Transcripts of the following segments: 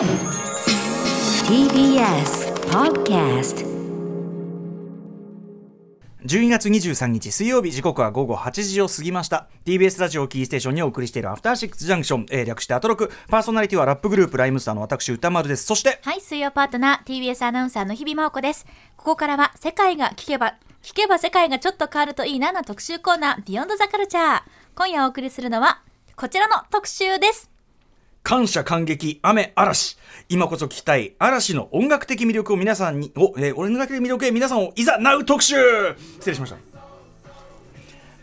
TBS Podcast 12月23日水曜日時刻は午後8時を過ぎました TBS ラジオキーステーションにお送りしているアフターシックスジャンクション、えー、略してアトロクパーソナリティはラップグループライムスターの私歌丸ですそしてはい、水曜パートナー TBS アナウンサーの日々真央子です。ここからは世界が聞けば、聞けば世界がちょっと変わるといいなの特集コーナー、ビヨンドザカルチャー。今夜お送りするのは、こちらの特集です。感謝感激雨嵐。今こそ聞きたい嵐の音楽的魅力を皆さんにお、えー、音楽的魅力へ皆さんをいざなう特集。失礼しました。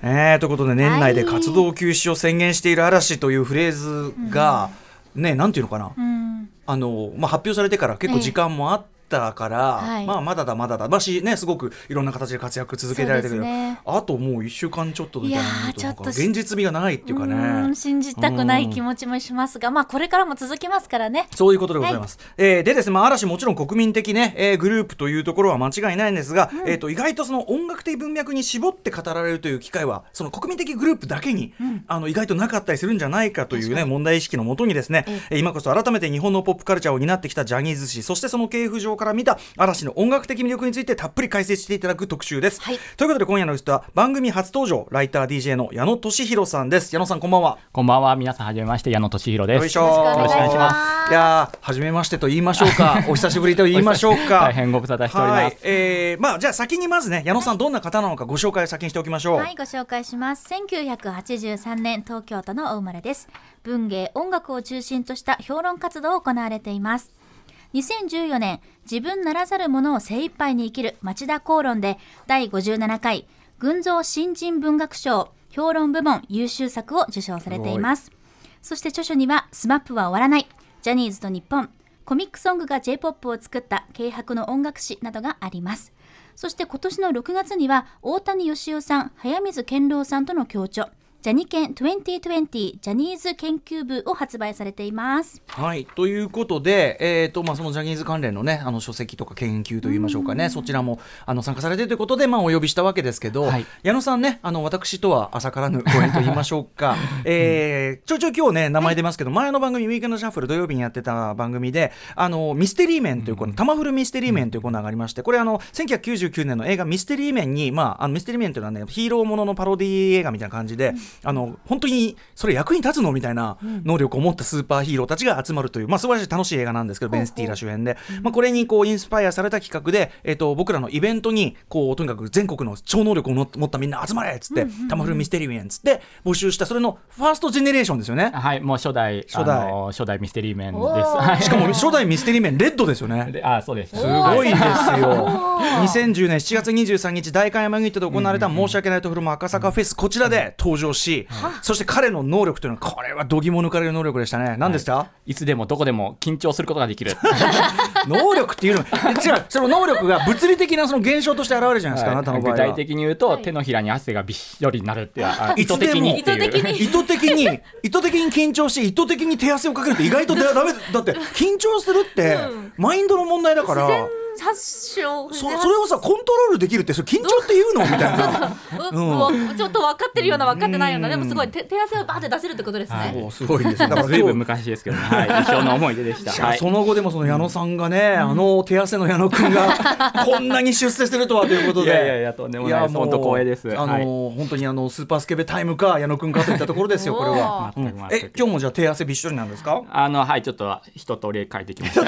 えー、ということで年内で活動休止を宣言している嵐というフレーズが、ねなんていうのかな、うん。あのまあ、発表されてから結構時間もあったから、はい。まあ、まだだまだだ。だし、ね、すごくいろんな形で活躍続けられてるけど、ね。あともう1週間ちょっとみたいなちょっと現実味がないっていうかうねん信じたくない気持ちもしますが、まあこれからも続きますからね。そういうことでございます。えーでですね、まあ、嵐もちろん国民的ね、えーグループというところは間違いないんですが、えっ、と、意外とその音楽的文脈に絞って語られるという機会は、その国民的グループだけに、あの、意外となかったりするんじゃないかというね、問題意識のもとにですね、えー今こそ改めて日本のポップカルチャーを担ってきたジャニーズ氏、そしてその系譜上から見た嵐の音楽的魅力についてたっぷり解説していただく特集です。はいということで今夜のゲストは番組初登場、ライター DJ の矢野俊弘さんです。矢野さんこんばんは。こんばんは、皆さんはじめまして、矢野俊弘です。よいしょよろしくお願いします。いやー初めましてと言いましょうか お久しぶりと言いましょうか大変ご無沙汰しております。はい、えー、まあじゃあ先にまずね矢野さんどんな方なのかご紹介を先にしておきましょう、はい、ご紹介します。1983年、東京都のお生まれです。文芸、音楽を中心とした評論活動を行われています。2014年、自分ならざるものを精一杯に生きる町田公論で、第57回、群像新人文学賞、評論部門優秀作を受賞されています。そして著書には、 SMAP は終わらない、ジャニーズと日本、コミックソングが J-POP を作った軽薄の音楽史などがあります。そして今年の6月には大谷能生さん、速水健朗さんとの共著、ジャニ研2020ジャニーズ研究部を発売されています。はい、ということで、えーとまあ、そのジャニーズ関連の,、ね、あの書籍とか研究といいましょうかね、そちらもあの参加されているということで、まあ、お呼びしたわけですけど、はい。矢野さんね、あの私とは浅からぬご縁と言いましょうか、えーちょいちょい今日ね、名前出ますけど、前の番組、ウィークエンドシャッフル、土曜日にやってた番組で、あのミステリーメンというコーナー、タマフルミステリーメンというコーナーがありまして、これ、あの1999年の映画、ミステリーメンに、まあ、あのミステリーメンというのはね、ヒーローもののパロディ映画みたいな感じで、あの本当にそれ役に立つの？みたいな能力を持ったスーパーヒーローたちが集まるという、まあ、素晴らしい楽しい映画なんですけど、ベン・スティーラ主演で、まあ、これにこうインスパイアされた企画で、えっと僕らのイベントにこうとにかく全国の超能力を持ったみんな集まれっつって、タマフルミステリーメンっつって募集したそれのファーストジェネレーションですよね。はい、もう初代、初代。あの初代ミステリーメンです。しかも初代ミステリーメンレッドですよね。であ、そうです。すごいですよ。2010年7月23日、代官山ユニットで行われた申し訳ないとフルム赤坂フェス、こちらで登場し、そして彼の能力というのは、これは度肝抜かれる能力でしたね。何でした、いつでもどこでも緊張することができる。能力っていうのは、違う、その能力が物理的なその現象として現れるじゃないですか、あなたの場合は。具体的に言うと、手のひらに汗がびっしょりになるっていう、あいつでも意図的にっていう。意図的に？意図的に、意図的に緊張し、意図的に手汗をかけるって意外とだダメだって、緊張するって、マインドの問題だから。発症そそれをさコントロールできるってそれ緊張って言うのみたいな。うわちょっと分かってるような分かってないような、でもすごい手手汗をバーって出せるってことですね。すごいです だからずいぶん今日昔ですけどね、はい、一生の思い出でした。その後でもその矢野さんがね、あの手汗の矢野くんが こんなに出世するとはということで。いやいやいやとんでもない本当光栄です。あの、はい。本当にあのスーパースケベタイムか矢野くんかといったところですよこれは、え今日もじゃあ手汗びっしょりなんですか？あの、はい、ちょっと一通り書いてきました。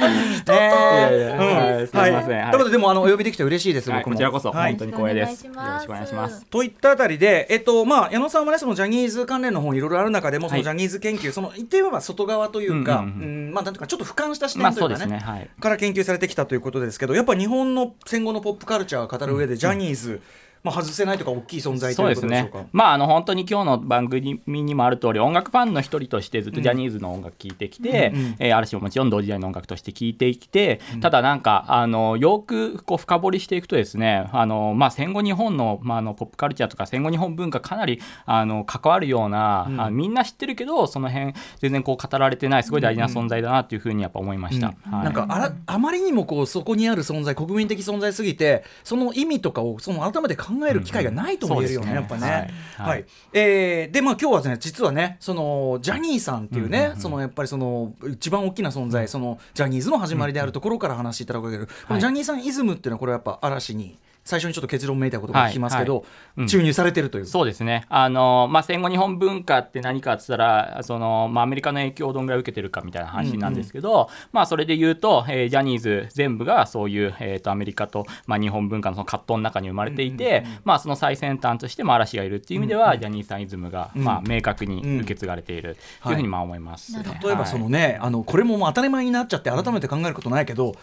えいやいやはいすみません。はい、とはい。いうことででもあのお呼びできて嬉しいです、こちらこそ。はい本当に光栄です。よろしくお願いします。といったあたりで、えっとまあ、矢野さんはねそのジャニーズ関連の本いろいろある中でもそのはいジャニーズ研究、その言ってみれば外側というか、まあなんていうかちょっと俯瞰した視ま点というかね。から研究されてきたということですけどやっぱ日本の戦後のポップカルチャーを語る上でジャニーズ、まあ、外せないとか大きい存在というそうですねことでしょうか？。まああの本当に今日の番組にもある通り音楽ファンの一人としてずっとジャニーズの音楽聴いてきて、うんうんえー嵐ももちろん同時代の音楽として聴いてきて、ただなんかあのよくこう深掘りしていくとですねあの、まあ、戦後日本の,、まあ、あのポップカルチャーとか戦後日本文化かなりあの関わるような、あみんな知ってるけどその辺全然こう語られてないすごい大事な存在だなっていうふうにやっぱ思いました。はいなんかあらあまりにもこうそこにある存在国民的存在すぎてその意味とかをその改めて考える機会がないとも言えるよね、うんやっぱね。そうはい、はい。えーでまあ今日はね実はねそのジャニーさんっていうね、そのやっぱりその一番大きな存在そのジャニーズの始まりであるところから話していただくわけで、このジャニーさんイズムっていうのはこれはやっぱ嵐に最初にちょっと結論めいたことが聞きますけど、はいうん。注入されてるという。そうですね。あの、まあ、戦後日本文化って何かって言ったらその、まあ、アメリカの影響をどんぐらい受けてるかみたいな話なんですけど、まあ、それで言うと、えージャニーズ全部がそういう、えー、とアメリカと、まあ、日本文化のその葛藤の中に生まれていて、まあ、その最先端としても嵐がいるっていう意味では、ジャニーさんイズムが、まあ、明確に受け継がれているというふうにまあ思います、ね例えばそのね、あのこれももう当たり前になっちゃって改めて考えることないけど、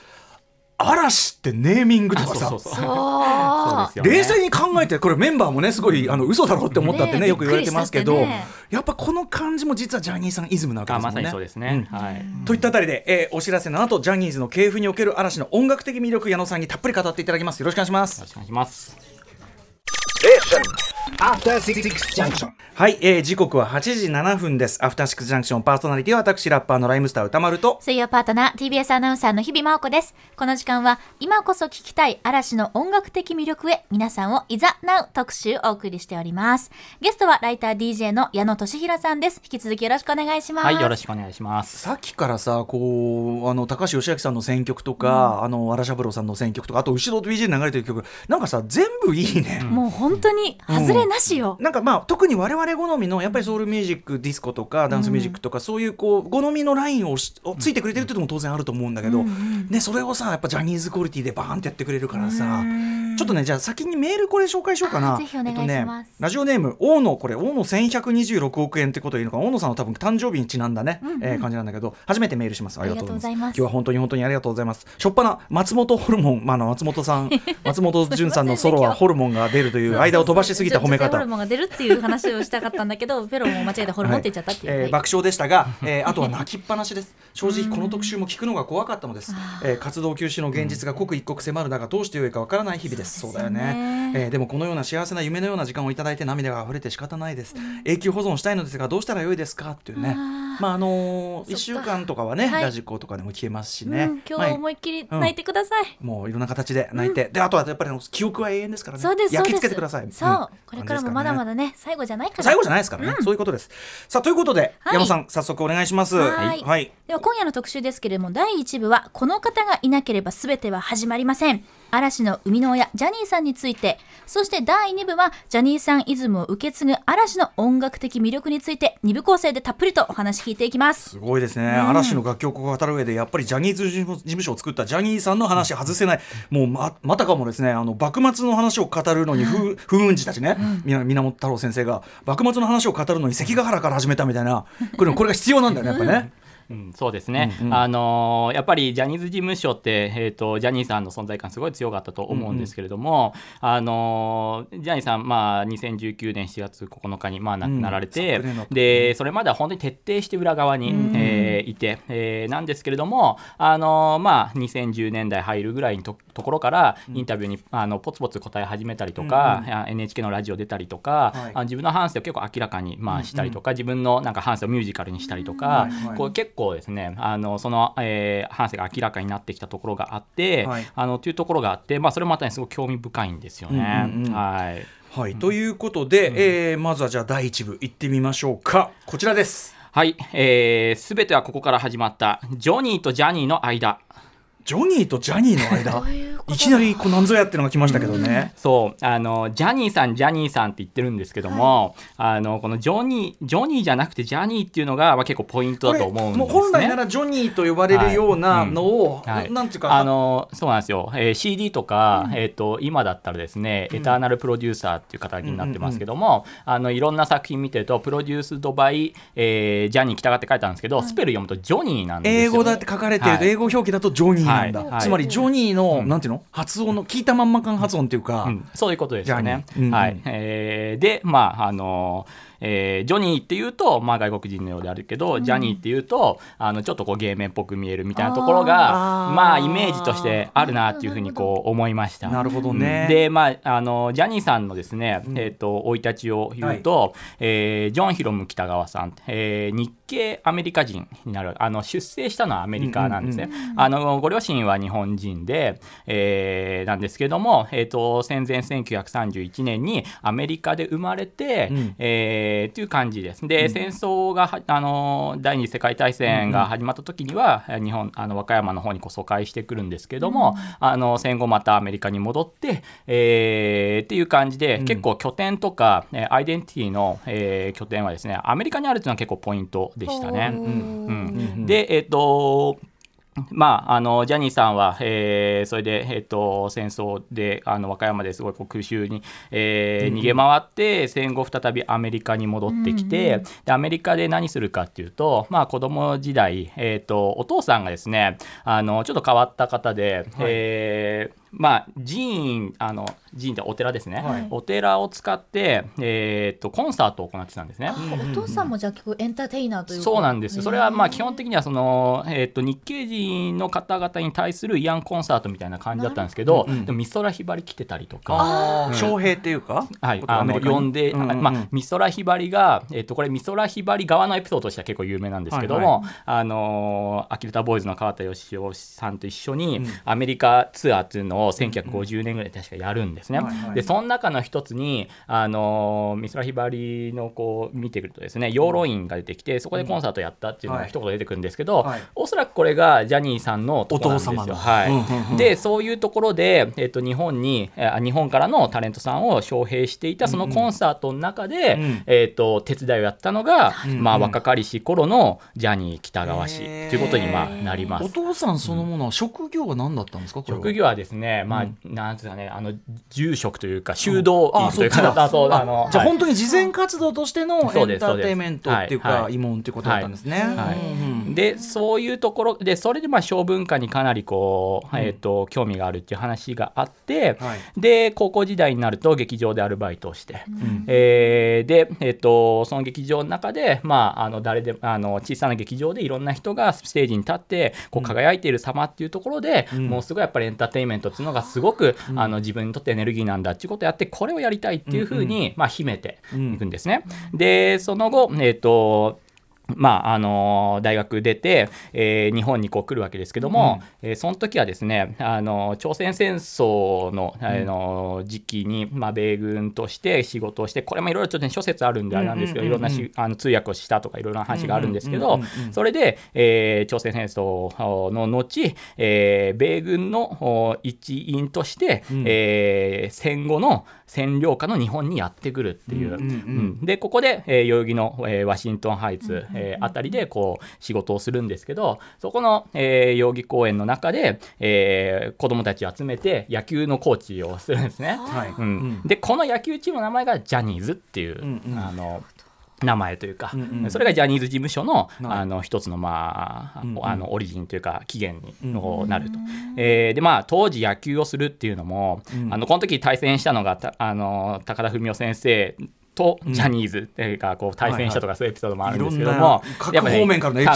嵐ってネーミングとかさ冷静に考えてこれメンバーもねすごいあの嘘だろって思ったってねねよく言われてますけど、やっぱこの感じも実はジャニーさんイズムなわけですもんね。あまさにそうですね、はい。といったあたりで、えーお知らせの後ジャニーズの系譜における嵐の音楽的魅力矢野さんにたっぷり語っていただきます。よろしくお願いします。よろしくお願いします。After Six Junction. はい、えー時刻は8時7分です。アフターシックスジャンクションパーソナリティは私ラッパーのライムスター歌丸と。水曜パートナー TBS アナウンサーの日々真央子です。この時間は今こそ聞きたい嵐の音楽的魅力へ皆さんをいざなう特集お送りしております。ゲストはライター DJ の矢野俊弘さんです。引き続きよろしくお願いします。はい、よろしくお願いします。さっきからさこうあの高橋義明さんの選曲とか、あの荒三郎さんの選曲とかあと後ろと BG で流れてる曲なんかさ全部いいね、もう本当に外れなしよ、なんかまあ特に我々好みのやっぱりソウルミュージックディスコとかダンスミュージックとか、そういうこう好みのラインをついてくれてるっていうのも当然あると思うんだけど、ね、それをさやっぱジャニーズクオリティでバーンってやってくれるからさ、ちょっとねじゃあ先にメールこれ紹介しようかな。あぜひお願いします。えっとね、ラジオネーム大野これ大野1126億円ってことでいいのかな大野さんの多分誕生日にちなんだね、えー感じなんだけど初めてメールします。ありがとうございます。今日は本当に本当にありがとうございます。しょっぱな松本ホルモン、まあ、あの松本さん 松本潤さんのソロはホルモンが出るという間を飛ばしすぎた褒め方。ホルモンが出るっていう話をしたかったんだけど フェロモンを間違えてホルモンって言っちゃったっていう、はい。えー爆笑でしたが、えーあとは泣きっぱなしです。正直この特集も聞くのが怖かったのです、えー活動休止の現実が刻一刻迫る中どうしてよいかわからない日々ですそうだよね、えーでもこのような幸せな夢のような時間をいただいて涙が溢れて仕方ないです、永久保存したいのですがどうしたらよいですか？っていうね。まああのー、1週間とかはね、はい。ラジコとかでも聞けますしね、うん、今日は思いっきり泣いてください、もういろんな形で泣いて、であとはやっぱりあの記憶は永遠ですからね。そうですそうです。焼き付けてください。そう、ん。これからもまだまだね最後じゃないから。最後じゃないですからね、そういうことです。さあということで、はい。矢野さん早速お願いします。はい。はい。では今夜の特集ですけれども第1部はこの方がいなければ全ては始まりません嵐の生みの親ジャニーさんについて。そして第2部はジャニーさんイズムを受け継ぐ嵐の音楽的魅力について2部構成でたっぷりとお話聞いていきます。すごいですね、嵐の楽曲を語る上でやっぱりジャニーズ事務所を作ったジャニーさんの話外せない。もうままたかもですねあの幕末の話を語るのに風風雲児たちね、みな源太郎先生が幕末の話を語るのに関ヶ原から始めたみたいな。これこれが必要なんだよねやっぱね。うん、そうですね、あのーやっぱりジャニーズ事務所って、えー、とジャニーさんの存在感すごい強かったと思うんですけれども、あのージャニーさん、まあ、2019年7月9日に、まあ、亡くなられて、昨年だったで。それまでは本当に徹底して裏側に、えーいて、えーなんですけれども、あのーまあ、2010年代入るぐらいのとところからインタビューにあのポツポツ答え始めたりとか、あ NHK のラジオ出たりとか、はい。あの自分の反省を結構明らかに、まあ、したりとか、自分のなんか反省をミュージカルにしたりとか、はいはい。こう結構ですねあのその、えー反省が明らかになってきたところがあって、はい。あのというところがあって、まあ、それもまたねすごく興味深いんですよね。うんうんうん。はい。はい、ということで、えーまずはじゃあ第一部いってみましょうか。こちらです。はい、えー、全てはここから始まったジョニーとジャニーの間ジョニーとジャニーの間いきなりこうなんぞやってのが来ましたけどね、そう。あのジャニーさんジャニーさんって言ってるんですけども、あのこのジョニージョニーじゃなくてジャニーっていうのが、まあ、結構ポイントだと思うんですね。もう本来ならジョニーと呼ばれるようなのを、はい。ななんていうか。あのそうなんですよ、えー CD とか、えー、と今だったらですね、エターナルプロデューサーっていう肩書きになってますけども、あのいろんな作品見てるとプロデュースドバイ、えージャニー北川って書いてあるんですけど、スペル読むとジョニーなんですよ。英語だって書かれてると、はい。英語表記だとジョニーなんだ、つまりジョニーの、うん。なんていうの？発音の聞いたまんま感発音っていうか、うん、そういうことですよね。はい。えーで、まああのえージョニーっていうと、まあ、外国人のようであるけど、ジャニーっていうとあのちょっとこう芸名っぽく見えるみたいなところがまあイメージとしてあるなっていうふうにこう思いました。なるほどね。でまああのジャニーさんのですね、えっ、と生い立ちを言うと、えージョン・ヒロム北川さん、えー日系アメリカ人になるあの出生したのはアメリカなんですね。あのご両親は日本人で、えーなんですけども、えー、と戦前1931年にアメリカで生まれて、うん。えーっていう感じです。で、戦争がはあの第二次世界大戦が始まった時には、えー日本あの和歌山の方にこう疎開してくるんですけども、あの戦後またアメリカに戻って、えーっていう感じで、結構拠点とか、えーアイデンティティの、えー拠点はですねアメリカにあるっていうのは結構ポイントでしたね。うん。で、えっ、とまあ、あのジャニーさんは、えーそれで、えっと戦争であの和歌山ですごいこう空襲に、えー逃げ回って戦後再びアメリカに戻ってきて、でアメリカで何するかっていうと、まあ、子供時代、えっとお父さんがですねあのちょっと変わった方で、えーまあ、寺院あの寺院ってお寺ですね、はい。お寺を使って、えー、とコンサートを行ってたんですね。お父さんもじゃあ結構エンターテイナーというか。そうなんですよ。それはまあ基本的にはその、えー、と日系人の方々に対する慰安コンサートみたいな感じだったんですけど、うんうん。でも美空ひばり来てたりとか。ああ翔平っていうか？はい、あの呼んで、うんうん。うんまあ、美空ひばりが、えっとこれ美空ひばり側のエピソードとしては結構有名なんですけども、はいあのーアキルタボーイズの川田義雄さんと一緒に、うん。アメリカツアーっていうのを1950年ぐらいで確かやるんですね。はいはい。でその中の一つに、あのー美空ひばりのこう見てくるとですね養老院が出てきてそこでコンサートやったっていうのが一言出てくるんですけど、はい。おそらくこれがジャニーさんのとこなんですよ。お父様の。はい。うんうんうん。でそういうところで、えっと日本にえー日本からのタレントさんを招聘していたそのコンサートの中で、うん。えっと手伝いをやったのが、うん。まあ、若かりし頃のジャニー喜多川氏ということにまあなります。お父さんそのものは職業は何だったんですか？職業はですね、まあ、うん。なんていうかね、あの住職というか、修道あ院というか、あそう あのはいじゃあ本当に慈善活動としてのエンターテインメントっていうか慰問っていうことだったんですね。でそういうところでそれでまあ小文化にかなりこう、えー、と興味があるっていう話があって、はい。で高校時代になると劇場でアルバイトをして、うん。えーで、えー、とその劇場の中で、まあ、あの誰であの小さな劇場でいろんな人がステージに立ってこう輝いている様っていうところで、うん。もうすごいやっぱりエンターテインメントっていうのがすごく、あの自分にとってエネルギーなんだっていうことをやってこれをやりたいっていうふうに、まあ、秘めていくんですね。でその後、えーとまああの大学出て、えー日本にこう来るわけですけども、えーその時はですねあの朝鮮戦争の,、あの時期に、まあ、米軍として仕事をしてこれもいろいろちょっと、ね、諸説あるんであれなんですけど、うんうんうんうん。いろんなしあの通訳をしたとかいろいろな話があるんですけど、うんうんうんうんそれで、えー朝鮮戦争の後、えー米軍のお一員として、うん。えー戦後の占領下の日本にやってくるっていう。うんうんうん。うん。でここで、えー代々木の、えーワシントンハイツ、えーあたりでこう仕事をするんですけどそこの、えー代々木公園の中で、えー子供たちを集めて野球のコーチをするんですね。はい。うん。うん。でこの野球チームの名前がジャニーズっていう、うんうん。あの名前というか、うんうん。それがジャニーズ事務所の,、はい。あの一つの,、まあうんうん。あのオリジンというか起源にのなると。えーでまあ当時野球をするっていうのも、うん。あのこの時対戦したのがたあの高田文夫先生とジャニーズがこう対戦したとかそういうエピソードもあるんですけどもやっぱね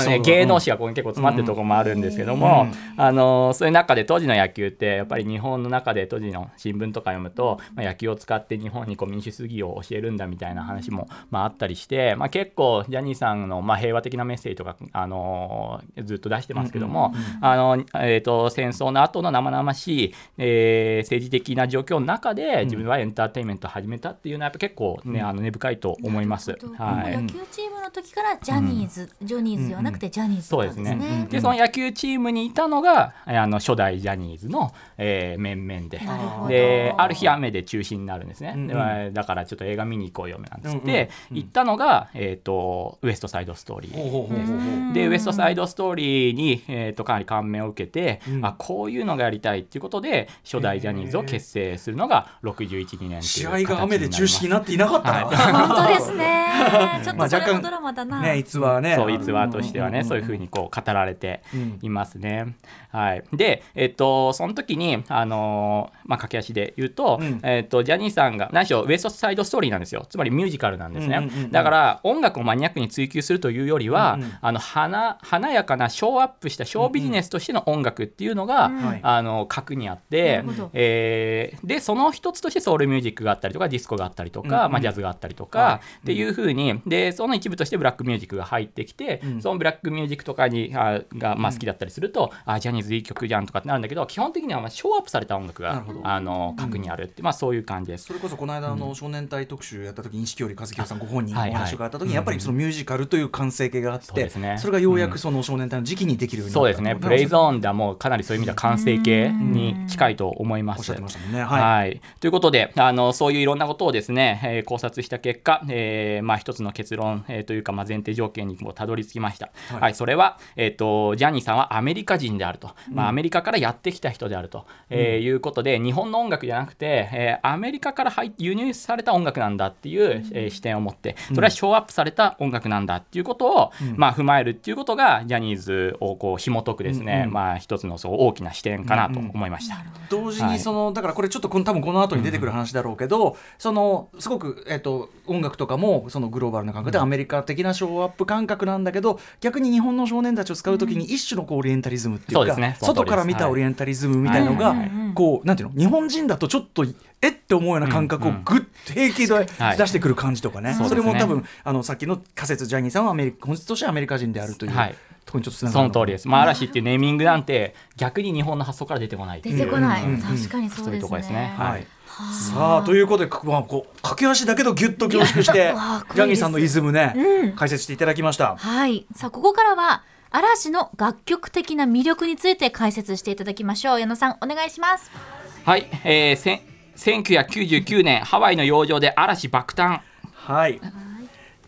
ね芸能史がここに結構詰まってるところもあるんですけども、あのそういう中で当時の野球ってやっぱり日本の中で当時の新聞とか読むと、まあ、野球を使って日本にこう民主主義を教えるんだみたいな話も、まあ、あったりして、まあ、結構ジャニーさんの、まあ、平和的なメッセージとか、あのずっと出してますけども、あのえー、と戦争の後の生々しい、えー政治的な状況の中で自分はエンターテインメントを始めたっていうのはやっぱ結構、ねあの根深いと思います。はい野球チームの時からジャニーズ、ジョニーズではなくてジャニーズそうでなんですすね。ね。でその野球チームにいたのがあの初代ジャニーズの、えー面々で。である日雨で中止になるんですね、うんうん。だからちょっと映画見に行こうよなんつって、うんうん。うん行ったのが、えー、とウエストサイドストーリー。でウエストサイドストーリーに、えー、とかなり感銘を受けて、うん。あこういうのがやりたいっていうことで初代ジャニーズを結成するのが611年っていう試合が雨で中止にななっていなかったから、本当ですね。ちょっとそれもドラマだな、ね逸話ね。そう逸話としてはね、ん。んん。そういうふうにこう語られてうん。いますね。はい、で、えっと、その時に、あのーまあ、駆け足で言うと,、うん。えっとジャニーさんが何しろウエストサイドストーリーなんですよ。つまりミュージカルなんですね、うんうんうん。うんだから音楽をマニアックに追求するというよりは、うんうん。あの華華やかなショーアップしたショービジネスとしての音楽っていうのが、うん。はい。あの核にあってなるほど、えーでその一つとしてソウルミュージックがあったりとかディスコがあったりとか、うんうん。まあ、ジャズがあったりとか、はい。っていうふうにでその一部としてブラックミュージックが入ってきて、うん。そのブラックミュージックとかにあが、まあ、好きだったりすると、あジャニーズいい曲じゃんとかってなるんだけど基本的にはまあショーアップされた音楽がなるほどあの核にあるって、まあ、そういう感じです。それこそこの間の少年隊特集やった時に錦織一清さんご本人はいはいお話を伺った時にやっぱりそのミュージカルという完成形があってそうですねそれがようやくその少年隊の時期にできるようになったそうですね、プレイゾーンではもうかなりそういう意味では完成形に近いと思いますおっし。たねはいはいということであのそういういろんなことをですね、えー考察した結果、えーまあ、一つの結論、えーというか、まあ、前提条件にもたどり着きました、はいはいそれは、えー、とジャニーさんはアメリカ人であると、まあ、アメリカからやってきた人であると、えーいうことで日本の音楽じゃなくて、えーアメリカから入って輸入された音楽なんだっていう、えー視点を持ってそれはショーアップされた音楽なんだっていうことを、まあ、踏まえるっていうことがジャニーズをこう紐解くですね、まあ、一つのそう大きな視点かなと思いました。同時にその、だからこれちょっとこの多分この後に出てくる話だろうけど、そのすごく、えっと音楽とかもそのグローバルな感覚でアメリカ的なショーアップ感覚なんだけど逆に日本の少年たちを使う時に一種のこうオリエンタリズムっていうか、ですね。外から見たオリエンタリズムみたいのが、こうなんていうの？日本人だとちょっとえ？って思うような感覚をぐっと平気ではい。出してくる感じとかね、それも多分あのさっきの仮説ジャニーさんはアメリカ本質としてはアメリカ人であるという、はい。ところにちょっとつな。がその通りです。まあ、嵐っていうネーミングなんて逆に日本の発想から出てこない出てこない、うん。うんうん確かにそうですね。とこですね。ははい。い。さあということで、まあ、こう駆け足だけどぎゅっと凝縮してジャニーさんのイズムね、うん。解説していただきました。はい。さあここからは嵐の楽曲的な魅力について解説していただきましょう矢野さんお願いしますはい。えー、せん1999年ハワイの洋上で嵐爆誕。はい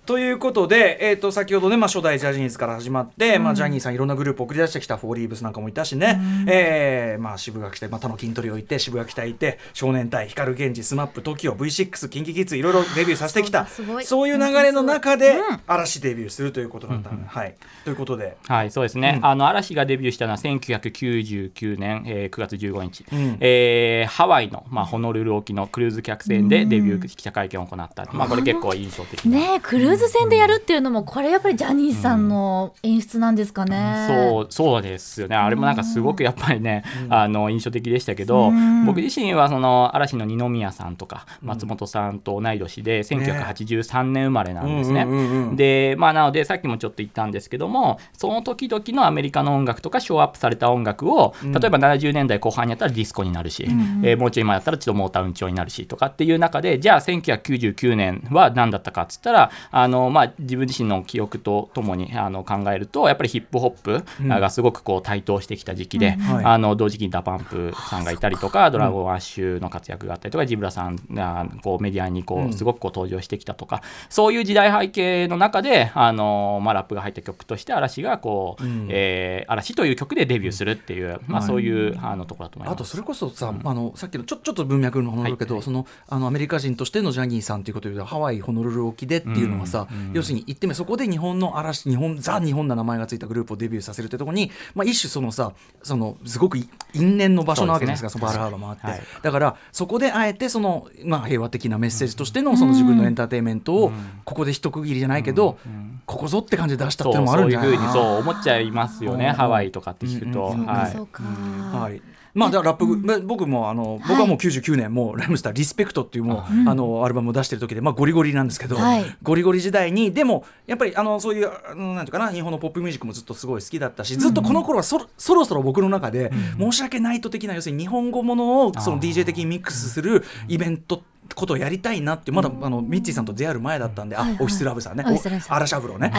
ということで、えー、と先ほどね、まあ、初代ジャニーズから始まって、まあ、ジャニーさんいろんなグループを送り出してきたフォーリーブスなんかもいたしね、えーまあ、渋垣隊、まあ、他の筋トレをいて渋垣隊いて少年隊光源氏スマップ TOKIOV6 キンキキッズいろいろデビューさせてきた。そうだすごい。そういう流れの中で、うん。嵐デビューするということだった、はい、ということで。はい、そうですね。うん。あの嵐がデビューしたのは1999年、えー9月15日、うん。えーハワイの、まあ、ホノルル沖のクルーズ客船でデビュー記者会見を行った。まあ、これ結構印象的な。ねえクルーズ船でやるっていうのもこれやっぱりジャニーさんの演出なんですかね、そうそうですよね、あれもなんかすごくやっぱりね、あの印象的でしたけど、うん。僕自身はその嵐の二宮さんとか松本さんと同い年で、1983年生まれなんですね。うんうんうんうん。でまあ、なのでさっきもちょっと言ったんですけどもその時々のアメリカの音楽とかショーアップされた音楽を例えば70年代後半にやったらディスコになるし、えーもうちょい今やったらちょっとモータウン調になるしとかっていう中でじゃあ1999年は何だったかっつったらあの、まあ、自分自身の記憶とともにあの考えるとやっぱりヒップホップがすごくこう台頭してきた時期で、はい。あの同時期に DA PUMP さんがいたりとか Dragon Ashュの活躍があったりとかジブラさんがこうメディアにこうん。うすごくこう登場してきたとか、そういう時代背景の中であの、まあ、ラップが入った曲として嵐がこう、うん。えー嵐という曲でデビューするっていう、まあ、はい。そういうあのところだと思います。あとそれこそさ、あのさっきのちょちょっと文脈の話だけど、そのあのアメリカ人としてのジャニーさんということでハワイホノルル沖でっていうのはさ、要するに言ってみればそこで日本の嵐日本ザ日本な名前がついたグループをデビューさせるってところに、まあ、一種そのさそのすごく因縁の場所なわけですがそ,、そうですね。のバルハーバもあって、はい。だからそこであえてその、まあ、平和的なメッセージとしてのその自分のエンターテインメントをここで一区切りじゃないけど、ここぞって感じで出したっていうのもあるんじゃないそうそういうふうにかな。そう思っちゃいますよね、うん。ハワイとかって聞くと。はい。まあ、だからラップ、まあ僕もあの僕はもう99年もうライムスターリスペクトっていうもう、あのアルバムを出してる時でまあゴリゴリなんですけど、はい。ゴリゴリ時代にでもやっぱりあのそういうなんていうかな日本のポップミュージックもずっとすごい好きだったし、ずっとこの頃はそろそろそろ僕の中で、申し訳ないと的な要するに日本語ものをその DJ 的にミックスするイベントことをやりたいなってまだあのミッチーさんと出会う前だったんで、あオフィスラブさんね。オフィスラブさん。お嵐ャブロね。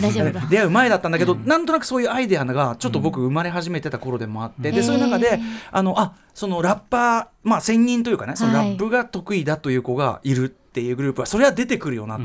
出会う前だったんだけど、なんとなくそういうアイデアがちょっと僕生まれ始めてた頃でもあって、でそういう中であのあそのラッパーまあ専任というかねそのラはい。ップが得意だという子がいるっていうグループはそれは出てくるよなと、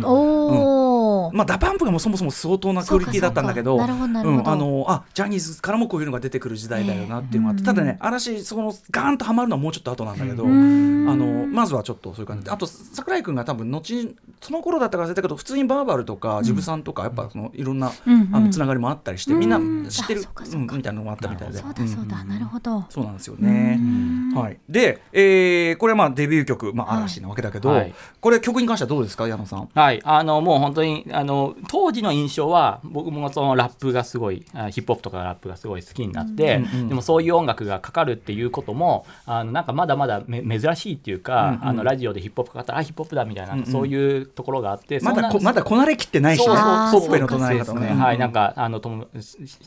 まあ、 DA PUMP がもうそもそも相当なクオリティだったんだけどあのあジャニーズからもこういうのが出てくる時代だよなっていうのがあって、ええ。ただね嵐そのガーンとはまるのはもうちょっと後なんだけど、ん。あのまずはちょっとそういう感じであと櫻井君が多分後にその頃だったか忘れたけど普通に VERBAL とかジブさんとかやっぱそのいろんな、あのつながりもあったりして、みんなうん。知ってるうんか。みたいなのもあったみたいで。そうだそうだ、ん。なるほど。そうなんですよね。うん。はい、で、えーこれはまあデビュー曲、まあ、はい嵐なわけだけど、はい。これ曲に関してはどうですか矢野さん？はい、あのもう本当にあの当時の印象は僕もそのラップがすごいあヒップホップとかラップがすごい好きになって、うんうんでもそういう音楽がかかるっていうこともあのなんかまだまだめ珍しいっていうか、うんうん。あのラジオでヒップホップかかったらあヒップホップだみたいな、うんうん。そういうところがあってまだこまだこなれきってないしね、そうそうか唱え方もね。そうですね。はい、なんかあのとも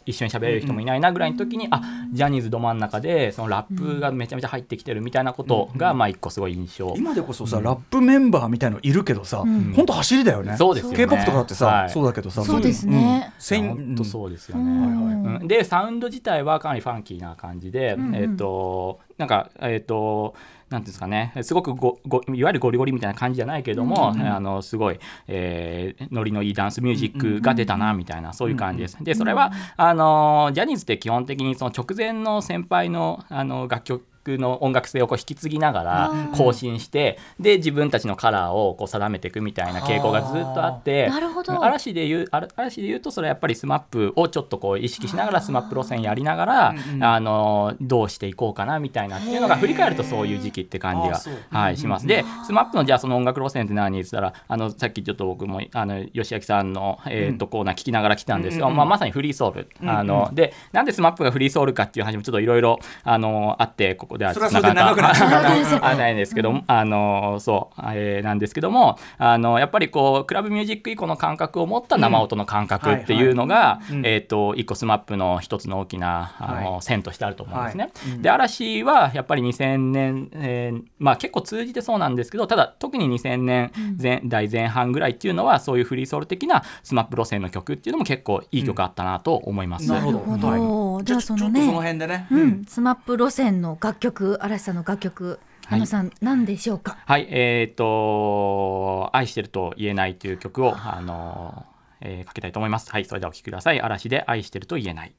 一緒に喋れる人もいないなぐらいの時に、あジャニーズど真ん中でそのラップがめちゃめちゃ入ってきてるみたいなことが、まあ一個すごい印象。今でこそさ、ラップメンバーみたいのいるけどさ、ん。本当走りだよね。そうですよねとかだってさ、はい。そうだけどさ、そうですね。うん。本当そうですよね。うん。うん。でサウンド自体はかなりファンキーな感じで、んうん。えっ、となんかえっ、となんていうんですかね。すごくごごいわゆるゴリゴリみたいな感じじゃないけれども、あのすごい、えーノリのいいダンスミュージックが出たなみたいな、そういう感じです。でそれはあのジャニーズって基本的にその直前の先輩のあの楽曲の音楽性をこう引き継ぎながら更新してで自分たちのカラーをこう定めていくみたいな傾向がずっとあってなるほど。嵐で言う嵐で言うとそれはやっぱり SMAP をちょっとこう意識しながら SMAP 路線やりながらあのどうしていこうかなみたいなっていうのが振り返るとそういう時期って感じがはいします。で SMAP のじゃあその音楽路線って何って言ったらあのさっきちょっと僕もあの吉明さんのえーとコーナー聞きながら来たんですがまあまさにフリーソウル。あのでなんで SMAP がフリーソウルかっていう話もちょっといろいろあのあってここではそれはそれで長くなから。あないんですけど、あのそう、えーなんですけどもあのやっぱりこうクラブミュージック以降の感覚を持った生音の感覚っていうのが、えっ、と一個 SMAP の一つの大きなあの、はい。線としてあると思うんですね。はい。うん。で嵐はやっぱり2000年、えーまあ結構通じてそうなんですけどただ特に2000年前、代前半ぐらいっていうのはそういうフリーソウル的な SMAP 路線の曲っていうのも結構いい曲あったなと思います。なるほど。なるほど。はいじゃあそのねその辺でね。うん、 SMAP 路線の楽曲、嵐さんの楽曲、はい矢野さん、何でしょうか？はい、えっ、と、愛してると言えないという曲を、あのえーかけたいと思います。はい、それではお聴きください。嵐で愛してると言えない。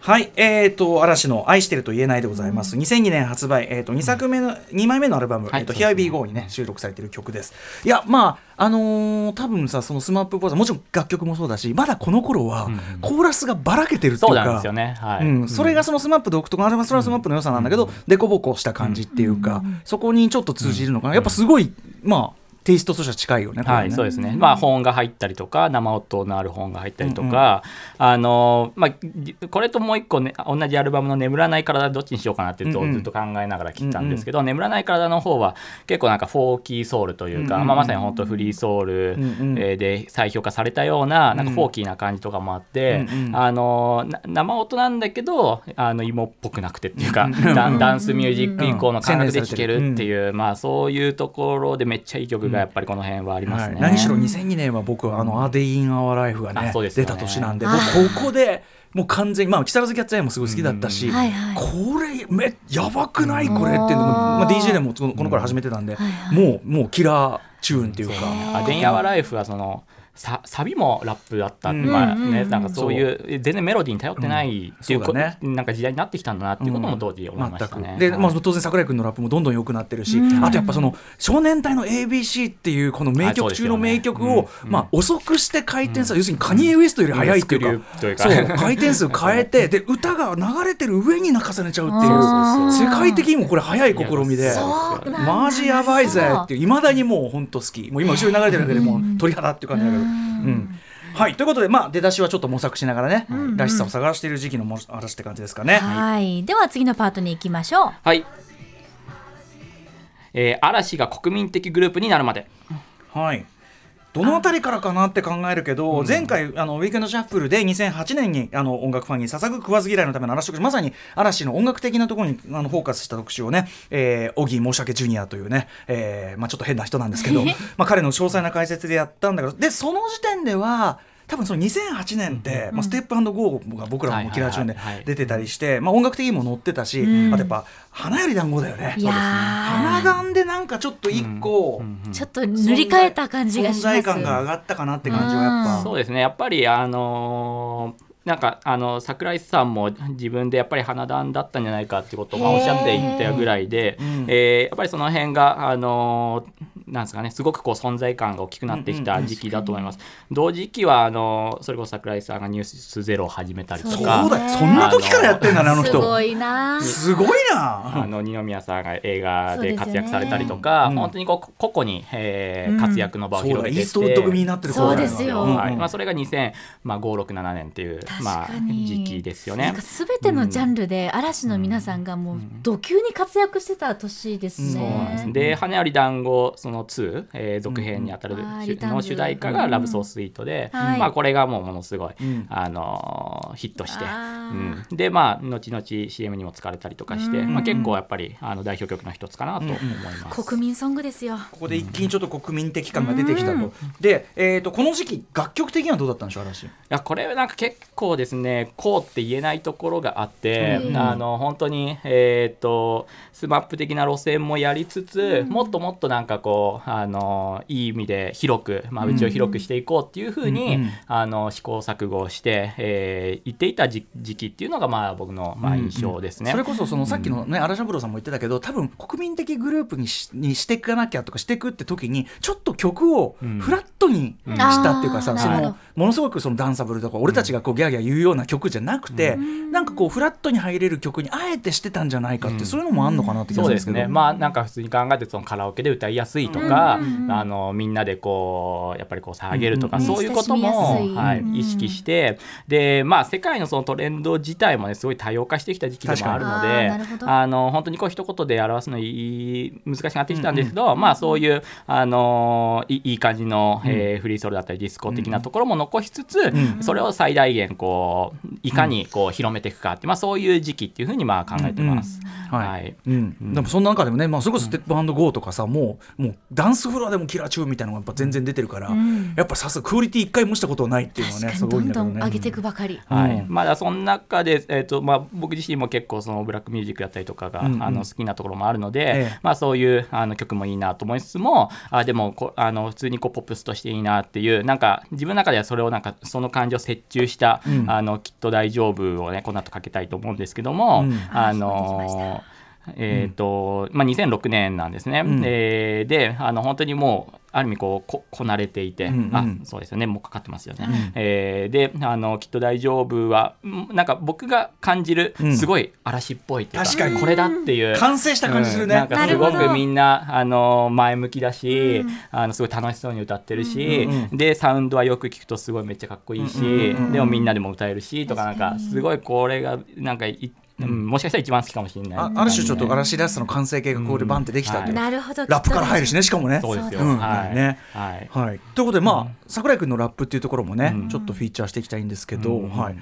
はい、えー、と嵐の愛してると言えないでございます。2002年発売、えー、と2作目の2枚目のアルバム、はい。えー、Here ね We Go にね収録されている曲です。いやまああのー多分さその SMAP っぽさもちろん楽曲もそうだし、まだこの頃はコーラスがばらけてるっていうか。なんですよね。はい。うん、それがその SMAP 独特のあれはそれは SMAP の良さなんだけど、デコボコした感じっていうか、そこにちょっと通じるのかな、やっぱすごいまあテイストとしては近いよね。はい、そうですね。まあ、ホーンが入ったりとか、生音のあるホーンが入ったりとか、あの、まあ、じこれともう一個ね、同じアルバムの眠らない体どっちにしようかなっていうと、うんうん。ずっと考えながら聞いたんですけど、眠らない体の方は結構なんかフォーキーソウルというか、うんうん。まあ、まさに本当フリーソウル、うんうん。えーで再評価されたような、なんかフォーキーな感じとかもあって、うんうん。あの、な生音なんだけど、あの、芋っぽくなくてっていうか、ダンダンスミュージック以降の感覚で聴けるっていう、まあ、そういうところでめっちゃいい曲がやっぱりこの辺はありますね。はい、何しろ2002年は僕はあの「アデイン・アワー・ライフ」がねあそうですよね。出た年なんでここでもう完全にまあ木更津キャッツアイもすごい好きだったし、うん。はいはい。これめやばくないこれっていうのも、まあ、DJ でもこのこの頃始めてたんで、はいはい。もうもうキラーチューンっていうか。あデンヤワライフはそのさサビもラップだった、うんまあねなんかそういう全然メロディーに頼ってないっていうね。なんか時代になってきたんだなっていうことも当時思いましたね。で、はい。まあ、当然櫻井君のラップもどんどん良くなってるし、うん。あとやっぱその少年隊の ABC っていうこの名曲中の名曲を、まあ、遅くして回転さ、要するにカニエ・ウエストより速いっていうか,、そいうか。う回転数変えて で歌が流れてる上に重ねちゃうっていう。世界的にもこれ速い試みで。マジやばいぜっていまだにもう本当好き。もう今後ろに流れてるだけでもう鳥肌っていう感じだけど、うんはいということでまあ出だしはちょっと模索しながらね、らしさを探している時期のも嵐って感じですかね。はい、では次のパートに行きましょう。はいえー嵐が国民的グループになるまで。はい。どのあたりからかなって考えるけど、前回あのウィークエンドシャッフルで2008年にあの音楽ファンに捧ぐ食わず嫌いのための嵐特集まさに嵐の音楽的なところにあのフォーカスした特集をね、えー、オギー申し訳ジュニアというね、えーまあ、ちょっと変な人なんですけど まあ彼の詳細な解説でやったんだけどでその時点では多分その2008年って、まあ、ステップゴーが僕らもキラーチューンで出てたりして、まあ、音楽的にも乗ってたし、うん。あとやっぱ花より団子だよね。いやー。花壇でなんかちょっと一個、ちょっと塗り替えた感じが存します。在感が上がったかなって感じはやっぱ。そうですね。やっぱりあのーなんかあの桜井さんも自分でやっぱり花壇だったんじゃないかってことをまあおっしゃっていたぐらいで、うん。えーやっぱりその辺があのーなんですかねすごくこう存在感が大きくなってきた時期だと思います。同時期はあのそれこそ桜井さんがニュースゼロを始めたりとそうか。だよ。そんな時からやってんだねあの人。すごいな。すごいあなの二宮さんが映画で活躍されたりとか、うん本当にこう個々に、えーうん活躍の場を広げてイーストウッド組になってる頃そうですようん。はいまあ、それが200567年っていう、まあ、時期ですよね。なんか。全てのジャンルで嵐の皆さんがもうド級に活躍してた年ですね。そうなんです。で「花より団子その2」えー続編にあたるの主題歌が「ラブソースイートで」はい。まあ、これがもうものすごい、うん。あのーヒットして、でまあ後々 CM にも使われたりとかして、うん。まあ、結構やっぱりあの代表曲の一つかなと思います。国民ソングですよ。ここで一気にちょっと国民的感が出てきたと。で、えー、とこの時期楽曲的にはどうだったんでしょう嵐。いやこれなんか結構ですねこうって言えないところがあって、うんあの本当にえっ、とスマップ的な路線もやりつつ、もっともっとなんかこうあのいい意味で広くまあうちを広くしていこうっていうふうに、うんうん。あの試行錯誤をして、えー言っていた時時期っていうのがまあ僕のまあ印象ですね。それこそそのさっきのね荒三郎さんも言ってたけど多分国民的グループにしにしていかなきゃとかしていくって時にちょっと曲をうん。フラットにしたっていうかさ、そのものすごくそのダンサブルとか俺たちがこうギャーギャー言うような曲じゃなくて、なんかこうフラットに入れる曲にあえてしてたんじゃないかって、うん。そういうのもあんのかなって気がすそうでるんですけど。すね。まあなんか普通に考えてそのカラオケで歌いやすいとか、うん。あのみんなでこうやっぱりこう騒げるとか、うん。そういうことも、はいうん。意識して。でまあ世界のそのトレンド自体もねすごい多様化してきた時期でもあるのであの本当にこう一言で表すのいい難しくなってきたんですけど、まあそういうあのいいい感じの、えーフリーソウルだったりディスコ的なところも残しつつ、ん。それを最大限こういかにこう広めていくかって、まあそういう時期っていうふうにまあ考えてます。はい。でもその中でもね、まあ、それこそステップゴーとかさ、もうもうダンスフロアでもキラーチューンみたいなのがやっぱ全然出てるから、ん。やっぱさすがクオリティ一回もしたことないっていうのはねす確かに。どんごいんだけどね。どん上げていくばかり。はい。うんまだその中で、えーとまあ、僕自身も結構そのブラックミュージックだったりとかが、うんうん。あの好きなところもあるので、ええ。まあ、そういうあの曲もいいなと思いつつもあでもこあの普通にこうポップスとしていいなっていうなんか自分の中ではそれをなんかその感じを折衷した「うんあのきっと大丈夫」をねこの後かけたいと思うんですけども、うん。あのえーとまあ、2006年なんですね、うん。えーであの本当にもうある意味こうここなれていて、うんうん。あそうですよね。もうかかってますよね、えーであの「きっと大丈夫は」んなんか僕が感じるうん。すごい嵐っぽいっていうか,、確かに。これだっていう。完成した感じするね。うん。なんかすごくみんなあの前向きだし、うん。あのすごい楽しそうに歌ってるし、うんうんでサウンドはよく聞くとすごいめっちゃかっこいいし、うんうんうんうんでもみんなでも歌えるしとかなんかすごいこれがなんかい、うん、もしかしたら一番好きかもしれない。あある種ちょっと嵐らしさの完成形がここでバンってできたっていう、なるほど。ラップから入るしねしかもね。そうですよ、うん。はい、ね。はい。はい、ということでまあ、桜井君のラップっていうところもね、うん。ちょっとフィーチャーしていきたいんですけど、うん。はい。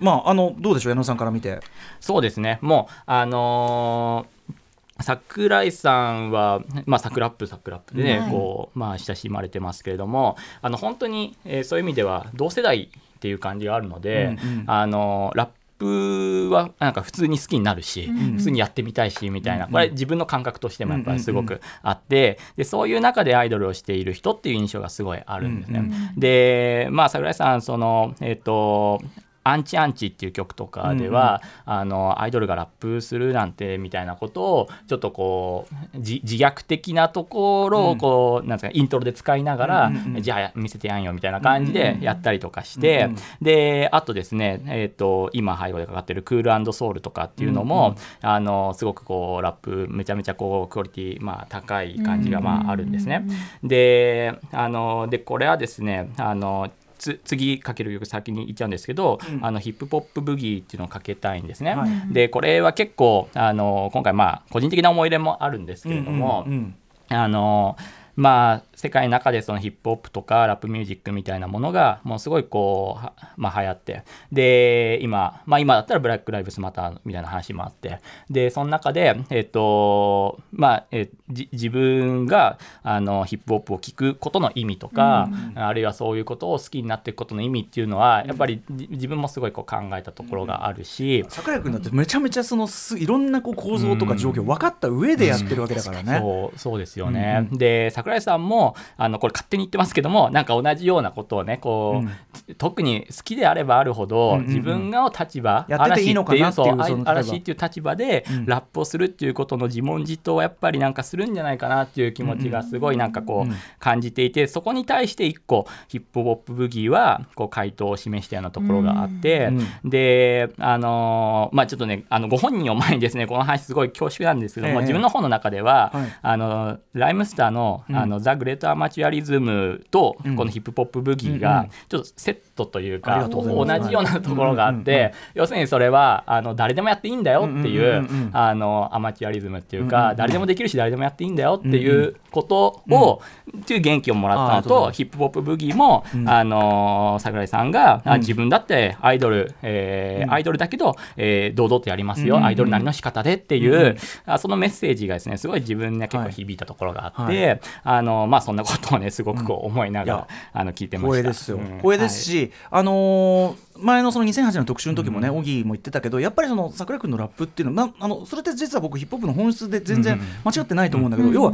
まああのどうでしょう矢野さんから見て。そうですね。もうあのー桜井さんは、まあ、サクラップサクラップでね、はいこうまあ、親しまれてますけれどもあの本当に、えーそういう意味では同世代っていう感じがあるので、うんうん。あのラップはなんか普通に好きになるし、ん。普通にやってみたいしみたいな。これ自分の感覚としてもやっぱりすごくあって。でそういう中でアイドルをしている人っていう印象がすごいあるんですね。うん。でまあ桜井さんそのえっ、とアンチアンチっていう曲とかでは、あのアイドルがラップするなんてみたいなことをちょっとこう自自虐的なところをこう、なんですかイントロで使いながら、うんうんうん。じゃあ見せてやんよみたいな感じでやったりとかして、であとですね、えー、と今背後でかかってる「クールソウル」とかっていうのも、あのすごくこうラップめちゃめちゃこうクオリティ、まあ、高い感じがまああるんですね。であのでこれはですねあのつ次かける曲先に言っちゃうんですけど、あのヒップポップブギーっていうのをかけたいんですね。はい。でこれは結構あの今回まあ個人的な思い入れもあるんですけれども、うんうん。あのまあ世界の中でそのヒップホップとかラップミュージックみたいなものがもうすごいこうはまあ流行って。で今まあ今だったらブラック・ライブスマターみたいな話もあって。でその中でえっとまあえじ自分があのヒップホップを聞くことの意味とか、あるいはそういうことを好きになっていくことの意味っていうのはやっぱりじ自分もすごいこう考えたところがあるし、桜井君だってめちゃめちゃそのすいろんなこう構造とか状況分かった上でやってるわけだからね。そうそうですよね、で桜井さんもあのこれ勝手に言ってますけどもなんか同じようなことをねこう、特に好きであればあるほど、うんうんうん。自分が立場やってていいのかなっていう嵐っていう立場。でうん。ラップをするっていうことの自問自答をやっぱりなんかするんじゃないかなっていう気持ちがすごいなんかこう、うん感じていてそこに対して一個ヒップホップブギーはこう回答を示したようなところがあって、うんであのーまあちょっとねあのご本人を前にですねこの話すごい恐縮なんですけども、ええ。自分の本の中では、はい。あのライムスターの,、あのザ・グレート・アマチュアリズムと、うん。このヒップホップブギーがちょっとセットというか、同じようなところがあって、要するにそれはあの誰でもやっていいんだよっていう,、アマチュアリズムっていうか、誰でもできるし誰でもやっていいんだよっていうことを、っていう元気をもらったのとヒップホップブギーも、うん。あの桜井さんが、自分だってアイドル、えーうん。アイドルだけど、えー堂々とやりますよ、アイドルなりの仕方でっていう、うそのメッセージがですねすごい自分には結構響いたところがあって、はい。あのまあそんなことをねすごくこう思いながら、あの聞いてました。光栄ですよ、うん。光栄ですし、あのー前のその2008年の特集の時もね、オギーも言ってたけど、やっぱりその桜井君のラップっていうのは、まあのそれって実は僕、ヒップホップの本質で全然間違ってないと思うんだけど、要は、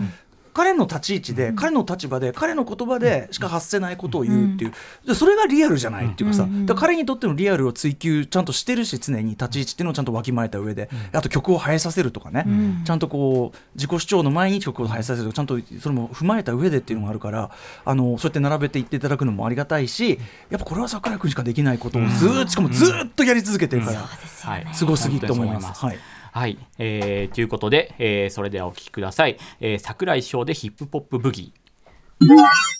彼の立ち位置で、彼の立場で、彼の言葉でしか発せないことを言うっていう、でそれがリアルじゃないっていうかさ、だ彼にとってのリアルを追求ちゃんとしてるし、常に立ち位置っていうのをちゃんとわきまえた上で、あと曲を生えさせるとかね、ちゃんとこう、自己主張の前に曲を生えさせるとか、ちゃんとそれも踏まえた上でっていうのがあるから、あのそうやって並べていっていただくのもありがたいし、やっぱこれは桜井君しかできないことをずーっと、しかもずーっとやり続けてるから、はいすごすぎと思います。はいはい、えーということで、えーそれではお聞きください、えー桜井翔でヒップポップブギー。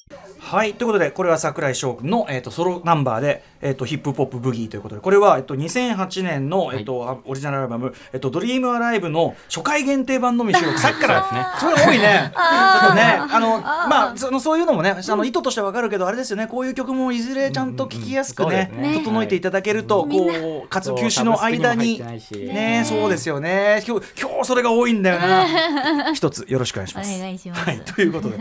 はいということでこれは櫻井翔君の、えー、とソロナンバーで、えー、とヒップホップブギーということでこれは、えー、と2008年の、えーとあオリジナルアルバム「えー、とドリームアライブの初回限定版のみ収録。さっきからそれ多いね。ちょっとねあのまあそのそういうのもねあの意図としては分かるけどあれですよね。こういう曲もいずれちゃんと聴きやすくね,、うんうんそうですね。整えていただけると、こうかつ休止の間にねそうですよね。今日今日それが多いんだよな。一つよろしくお願いしおます。願いします。はい、ということで、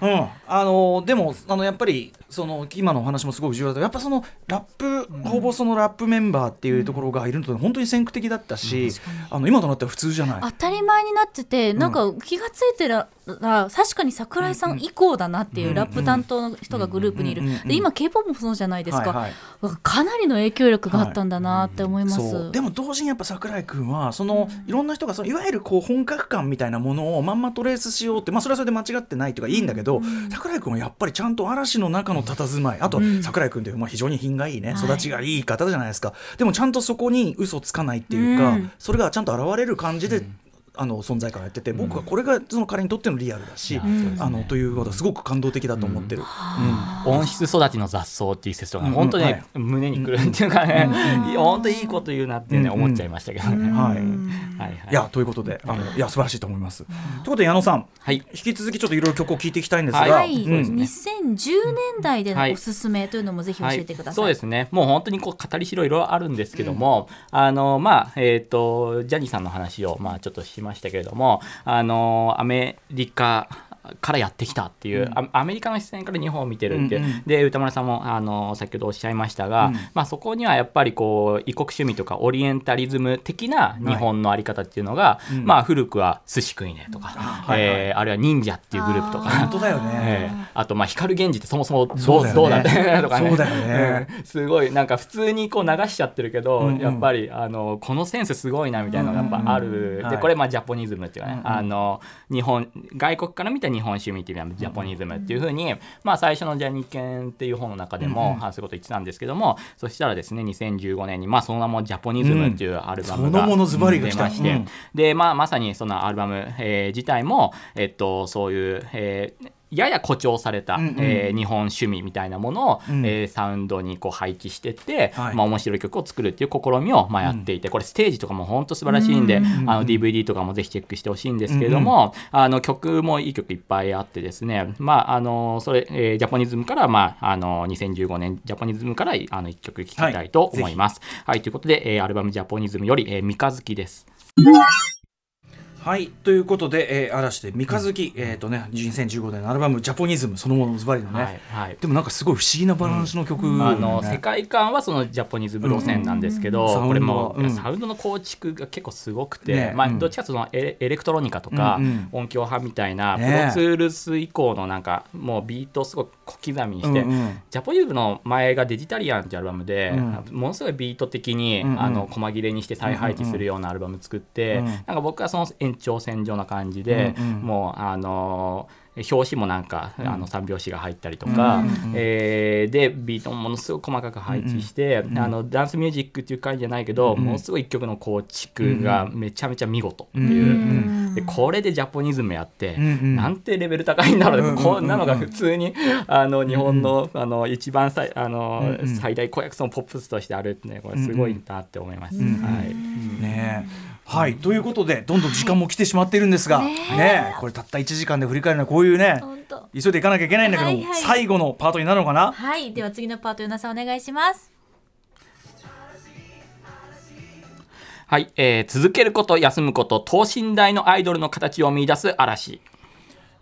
うん、あのでもあのやっぱりその今のお話もすごく重要だけどやっぱそのラップ、ほぼそのラップメンバーっていうところがいるのと本当に先駆的だったし、あの今となっては普通じゃない。当たり前になってて、なんか気がついてらら確かに桜井さん以降だなっていうラップ担当の人がグループにいる、うんうんうんで今 k p o p もそうじゃないですか、はいはい。かなりの影響力があったんだなって思います、そうでも同時にやっぱ桜井君はその、いろんな人がそのいわゆるこう本格感みたいなものをまんまトレースしようって、まあ、それはそれで間違ってないというかいいんだけど、桜井君はやっぱりちゃんと嵐の中の佇まい。あと桜井君というまあ非常に品がいいね、はい。育ちがいい方じゃないですか。でもちゃんとそこに嘘つかないっていうか、うん。それがちゃんと現れる感じで、あの存在感をやってて僕はこれがその彼にとってのリアルだし、あのということはすごく感動的だと思ってる。温室育ちの雑草っていう説とか、うん。本当にね、はい。胸にくるっていうかね、いや本当にいいこと言うなってね、うん。思っちゃいましたけどね。はい。はい。はい。いやということであのいや素晴らしいと思います。ということで矢野さん、はい。引き続きちょっといろいろ曲を聴いていきたいんですが、ははい、うん。2010年代でのおすすめというのもぜひ教えてください、そうですね。もう本当にこう語りしろいろいろあるんですけども、あのまあえっ、とジャニーさんの話をまあちょっとしまましたけれどもあのアメリカからやってきたっていう、アアメリカの視線から日本を見てるっていう、うんうん。で歌丸さんもあの先ほどおっしゃいましたが、うん。まあ、そこにはやっぱりこう異国趣味とかオリエンタリズム的な日本のあり方っていうのが、うん。まあ、古くは寿司食いねとか、はいはい。えーあるいは忍者っていうグループとか。本当だよね。ええあとまあ光源氏ってそもそもどうそうだよね。どうだってとかね。そうだよね。うん。すごいなんか普通にこう流しちゃってるけど、うんうん。やっぱりあのこのセンスすごいなみたいなのがやっぱある、うんうんはいでこれまあジャポニズムっていうかね、うんうん。あの日本外国から見た日本趣味っていうのはジャポニズムっていうふうに、まあ最初のジャニケンっていう本の中でも、うん。うんあそういうこと言ってたんですけどもそしたらですね2015年にまあその名もジャポニズムっていうアルバムが出まして、うん。でまあまさにそのアルバム、えー自体もえっとそういう、えーやや誇張された、うんうん。えー日本趣味みたいなものを、うん。えーサウンドにこう配置してって、はい。まあ、面白い曲を作るっていう試みをまあやっていて、これステージとかも本当素晴らしいんで、あの DVD とかもぜひチェックしてほしいんですけれども、あの曲もいい曲いっぱいあってですね、まあ、あのそれ、えージャポニズムから、まあ、あの2015年ジャポニズムからあの1曲聴きたいと思います。はい、ということで、えーアルバム「ジャポニズム」より「えー三日月」です。はいということで、えー、嵐で三日月、えっ、とね2015年のアルバム「ジャポニズム」そのものズバリのね、はいはい。でもなんかすごい不思議なバランスの曲、あのね。世界観はそのジャポニズム路線なんですけど、うん。これも、サウンド。はうん。サウンドの構築が結構すごくて、ね。うん。まあどっちかというとそのエレクトロニカとか、うんうん。音響派みたいな、ね。プロツールス以降のなんかもうビートをすごい小刻みにして、うんうん。ジャポニズムの前がデジタリアンってアルバムで、うものすごいビート的に、うんうん。あの細切れにして再配置するようなアルバム作って、うんなんか僕はその延長線上な感じで、うんうん。もうあの表紙もなんか、あの三拍子が入ったりとか、えーでビートもものすごく細かく配置して、あのダンスミュージックっていう感じじゃないけど、ものすごい一曲の構築がめちゃめちゃ見事っていう、でこれでジャポニズムやって、んうん。なんてレベル高いんだろう、うんうんこんなのが普通にあの日本の,、あの一番最あの、最大公約数のポップスとしてあるってねこれすごいなって思います。はい。ねえはい。ということでどんどん時間も来てしまっているんですがねえこれたった1時間で振り返るのはこういうね急いでいかなきゃいけないんだけども、はいはい。最後のパートになるのかな？はい。では次のパート与那さんお願いします。はい、えー続けること休むこと等身大のアイドルの形を見出す嵐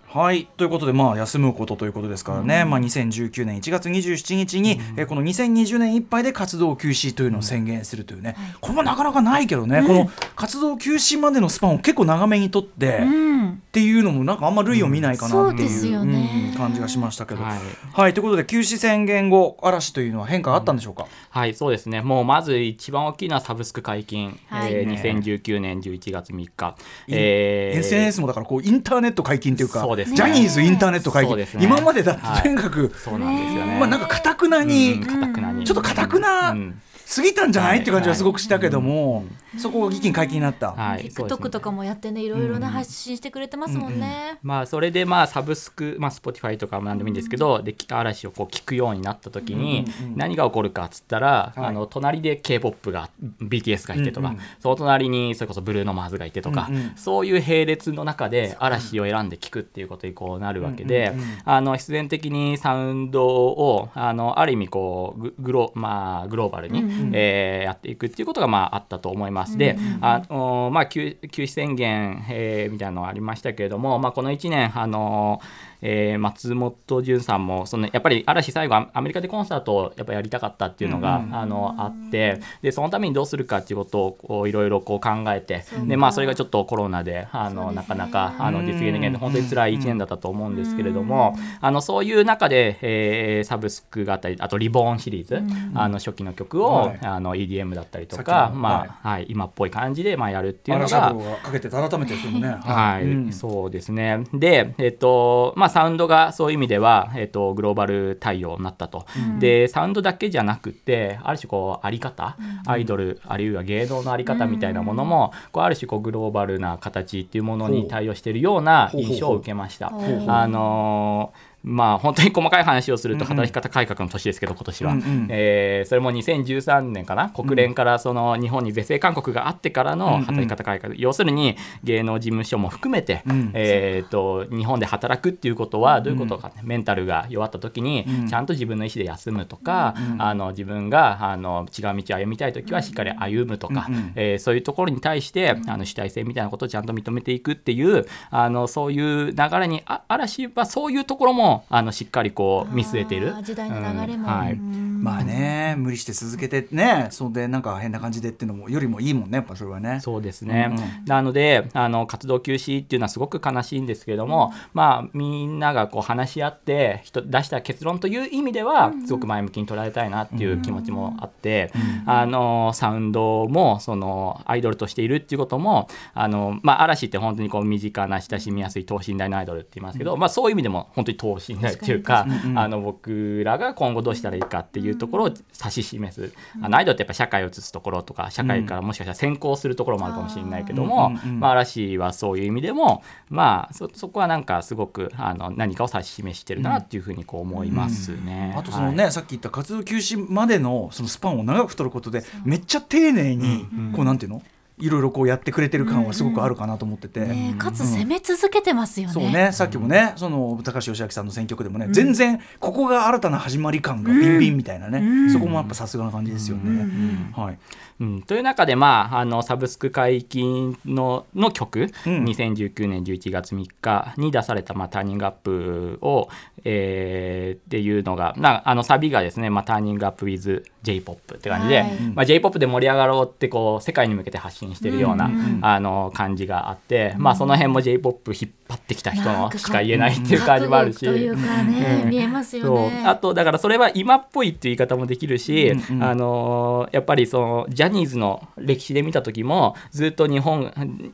はい。ということでまあ休むことということですからね、まあ、2019年1月27日に、えーこの2020年いっぱいで活動休止というのを宣言するというね、これもなかなかないけどね、この活動休止までのスパンを結構長めにとって、うんっていうのもなんかあんま類を見ないかなっていう,、感じがしましたけど。ははい。い、ということで休止宣言後嵐というのは変化あったんでしょうか、はい、そうですね。もうまず一番大きいのはサブスク解禁、はい。えーね2019年11月3日。えー SNS もだからこうインターネット解禁というかそうですね。ジャニーズインターネット解禁、ね。今までだはい。ととにかく、そうなんですよね。まあなんかかたくなに、うん、かたくなに。ちょっとかたくなうん過ぎたんじゃない、はい。って感じはすごくしたけども、そこが議金解禁になった。はい、TikTok とかもやってねいろいろね発信してくれてますもんね。まあそれでまあサブスク、まあ、Spotify とかも何でもいいんですけど、で嵐をこう聞くようになった時に何が起こるかっつったら、はい。あの隣で k p o p が BTS がいてとか、うんうん。その隣にそれこそブルーノ・マーズがいてとか、うんうん。そういう並列の中で嵐を選んで聞くっていうことにこうなるわけで、うんうんうん。あの必然的にサウンドをあのある意味こうググロ,、まあ、グローバルに、えーやっていくっていうことがまああったと思います。で、あのまあ休休止宣言、えーみたいなのがありましたけれども、まあ、この1年あのえー松本潤さんもそのやっぱり嵐最後アアメリカでコンサートをやっぱやりたかったっていうのが、あのあってでそのためにどうするかっていうことをいろいろこう考えてで、まあ、それがちょっとコロナであのなかなかあの実現できないで本当に辛い1年だったと思うんですけれども、あのそういう中で、えーサブスクがあったりあとリボーンシリーズ、あの初期の曲を、はい。あの EDM だったりとか、まあはい、今っぽい感じで、まあ、やるっていうのがかけて改めてそのね。はい、うん。そうですね。で、えっと、まあ、サウンドがそういう意味では、えっと、グローバル対応になったと。で、サウンドだけじゃなくて、ある種こう、あり方、アイドル、あるいは芸能のあり方みたいなものも、こう、ある種こう、グローバルな形っていうものに対応しているような印象を受けました。あのーまあ本当に細かい話をすると働き方改革の年ですけど今年は、うんうん。えーそれも2013年かな国連からその日本に是正勧告があってからの働き方改革、要するに芸能事務所も含めて、うん。えー、と日本で働くっていうことはどういうことか、ねメンタルが弱った時にうん。ちゃんと自分の意思で休むとか、あの自分があの違う道を歩みたい時はしっかり歩むとか、うんうん。えーそういうところに対してあの主体性みたいなことをちゃんと認めていくっていうあのそういう流れにあ嵐はそういうところもあのしっかりこう見据えている時代の流れも、うんはい。うん。まあね無理して続けてねそんでなんか変な感じでっていうのもよりもいいもんねやっぱそれはね。そうですね、うんうん。なのであの活動休止っていうのはすごく悲しいんですけれども、まあみんながこう話し合って人出した結論という意味ではすごく前向きに捉えたいなっていう気持ちもあって、あのサウンドもそのアイドルとしているっていうこともあの、まあ、嵐って本当にこう身近な親しみやすい等身大のアイドルって言いますけど、まあ、そういう意味でも本当に等方針内っていうか、あの僕らが今後どうしたらいいかっていうところを指し示す、あのアイドルってやっぱ社会を映すところとか社会からもしかしたら先行するところもあるかもしれないけども、うんうんうんまあ、嵐はそういう意味でも、まあ、そそこはなんかすごくあの何かを指し示してるなっていうふうにこう思いますね。あとそのね、はいさっき言った活動休止までのそのスパンを長く取ることでめっちゃ丁寧にこうなんていうの？いろいろこうやってくれてる感はすごくあるかなと思ってて。ねかつ攻め続けてますよね。そうね、さっきもね、その高橋義明さんの選曲でもね、全然ここが新たな始まり感がビンビンみたいなね、そこもやっぱさすがな感じですよね。はい。うん、という中で、まあ、あのサブスク解禁のの曲、うん2019年11月3日に出された、まあ、ターニングアップを、えーっていうのがなあのサビがですね、まあ、ターニングアップ with J−POP って感じで、はい。まあ、J−POP で盛り上がろうってこう世界に向けて発信してるような、あの感じがあって、まあ、その辺も J−POP 引っ張ってきた人のしか言えないっていう感じもあるし。というか見えますよそう。ね。あとだからそれは今っぽいっていう言い方もできるし、うんうん。あのーやっぱりそのジャニーズの歴史で見た時もずっと日本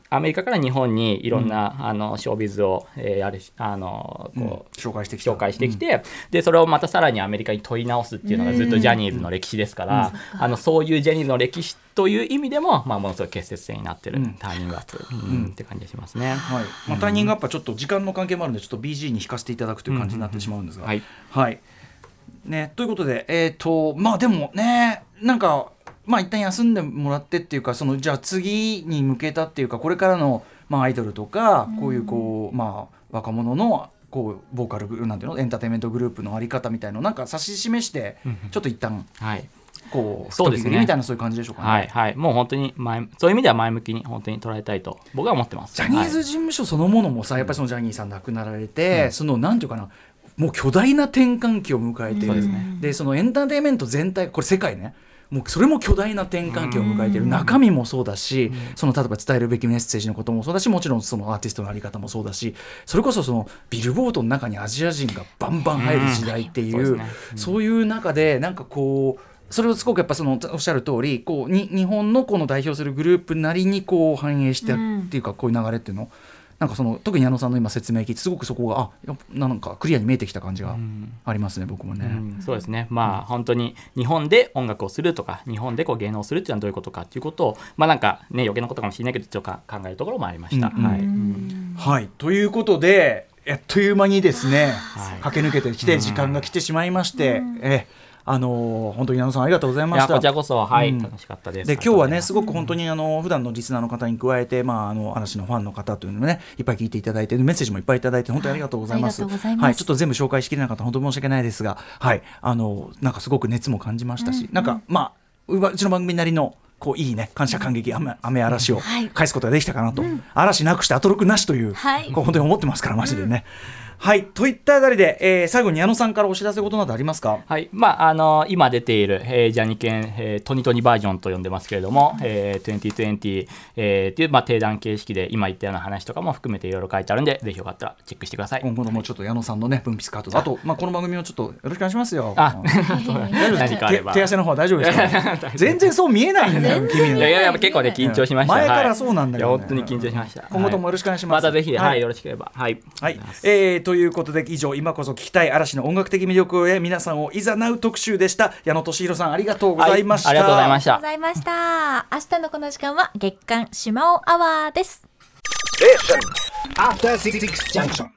アメリカから日本にいろんな、あのショービズを、えーやるしあのーこう、紹介してきた。紹介してきて、でそれをまたさらにアメリカに問い直すっていうのがずっとジャニーズの歴史ですから、あのそういうジャニーズの歴史という意味でも、まあ、ものすごい結節点になってる、うん。ターニングアップ、うん。って感じがしますね。はい、まあ、タイミングアップはちょっと時間の関係もあるのでちょっと BG に弾かせていただくという感じになってしまうんですが、はいはい。ね、ということでえっ、とまあでもねなんかまあ一旦休んでもらってっていうかそのじゃあ次に向けたっていうかこれからの、まあ、アイドルとかこういうこう、まあ若者のこうボーカルなんていうのエンターテインメントグループのあり方みたいのをなんか指し示してちょっと一旦はいこうそうですね。みたいなそういう感じでしょうかね。はいはい、もう本当に前そういう意味では前向きに本当に捉えたいと僕は思ってます。ジャニーはいズ事務所そのものもさ、やっぱりそのジャニーさん亡くなられて、そのなんていうかなもう巨大な転換期を迎えている、そうですね。でそのエンターテインメント全体これ世界ね。もうそれも巨大な転換期を迎えている、中身もそうだし、その例えば伝えるべきメッセージのこともそうだしもちろんそのアーティストのあり方もそうだしそれこそそのビルボードの中にアジア人がバンバン入る時代っていう,、そういう中でなんかこうそれをすごくやっぱそのおっしゃる通りこうに日本のこの代表するグループなりにこう反映してっていうかこういう流れっていうのなんかその特に矢野さんの今説明聞いてすごくそこがあやっぱなんかクリアに見えてきた感じがありますね僕もね。うんそうですね。まあ本当に日本で音楽をするとか日本でこう芸能をするっていうのはどういうことかっていうことをまあなんかね余計なことかもしれないけどちょっとか考えるところもありました。うんうんはい。はい。ということであっという間にですね、はい。駆け抜けてきて時間が来てしまいまして、えあのー本当に矢野さんありがとうございいました。やこちらこそはい、うん。楽しかったです。で今日はねあす。ごく本当にあの普段のリスナーの方に加えて、まあ、あの嵐のファンの方というのをねいっぱい聞いていただいてメッセージもいっぱいいただいて本当にありがとうございます。ありがとうございます。はい、ちょっと全部紹介しきれなかった。本当に申し訳ないですが、はい、あのなんかすごく熱も感じましたし、なんかまあううちの番組なりのこういいね感謝感激雨雨嵐をはい。返すことができたかなと、嵐なくしてアトロクなしという、はい。こう本当に思ってますからマジでね。はいといったあたりで、えー最後に矢野さんからお知らせことなどありますか？はいまああの今出ている、えージャニケン、えートニトニバージョンと呼んでますけれども、えー、2020、えーっていう、まあ、定談形式で今言ったような話とかも含めていろいろ書いてあるんでぜひよかったらチェックしてください。今後ともちょっと矢野さんのね分泌カードとあ。と、まあ、この番組をちょっとよろしくお願いしますよ。あ 何かあれば。手手汗の方は大丈夫ですか 全然そう見えないんだよ君の。い。やいや結構ね緊張しました。前からはい。そうなんだけどね。本当に緊張しました。今後ともよろしくお願いします。またぜひ、ははいい、よろしければ。はい。はい、えーということで以上今こそ聞きたい嵐の音楽的魅力へ皆さんをいざなう特集でした矢野俊弘さんありがとうございました、はいありがとうございましたありがとうご。ざいました。明日のこの時間は月刊島尾アワーです。After Six Junction.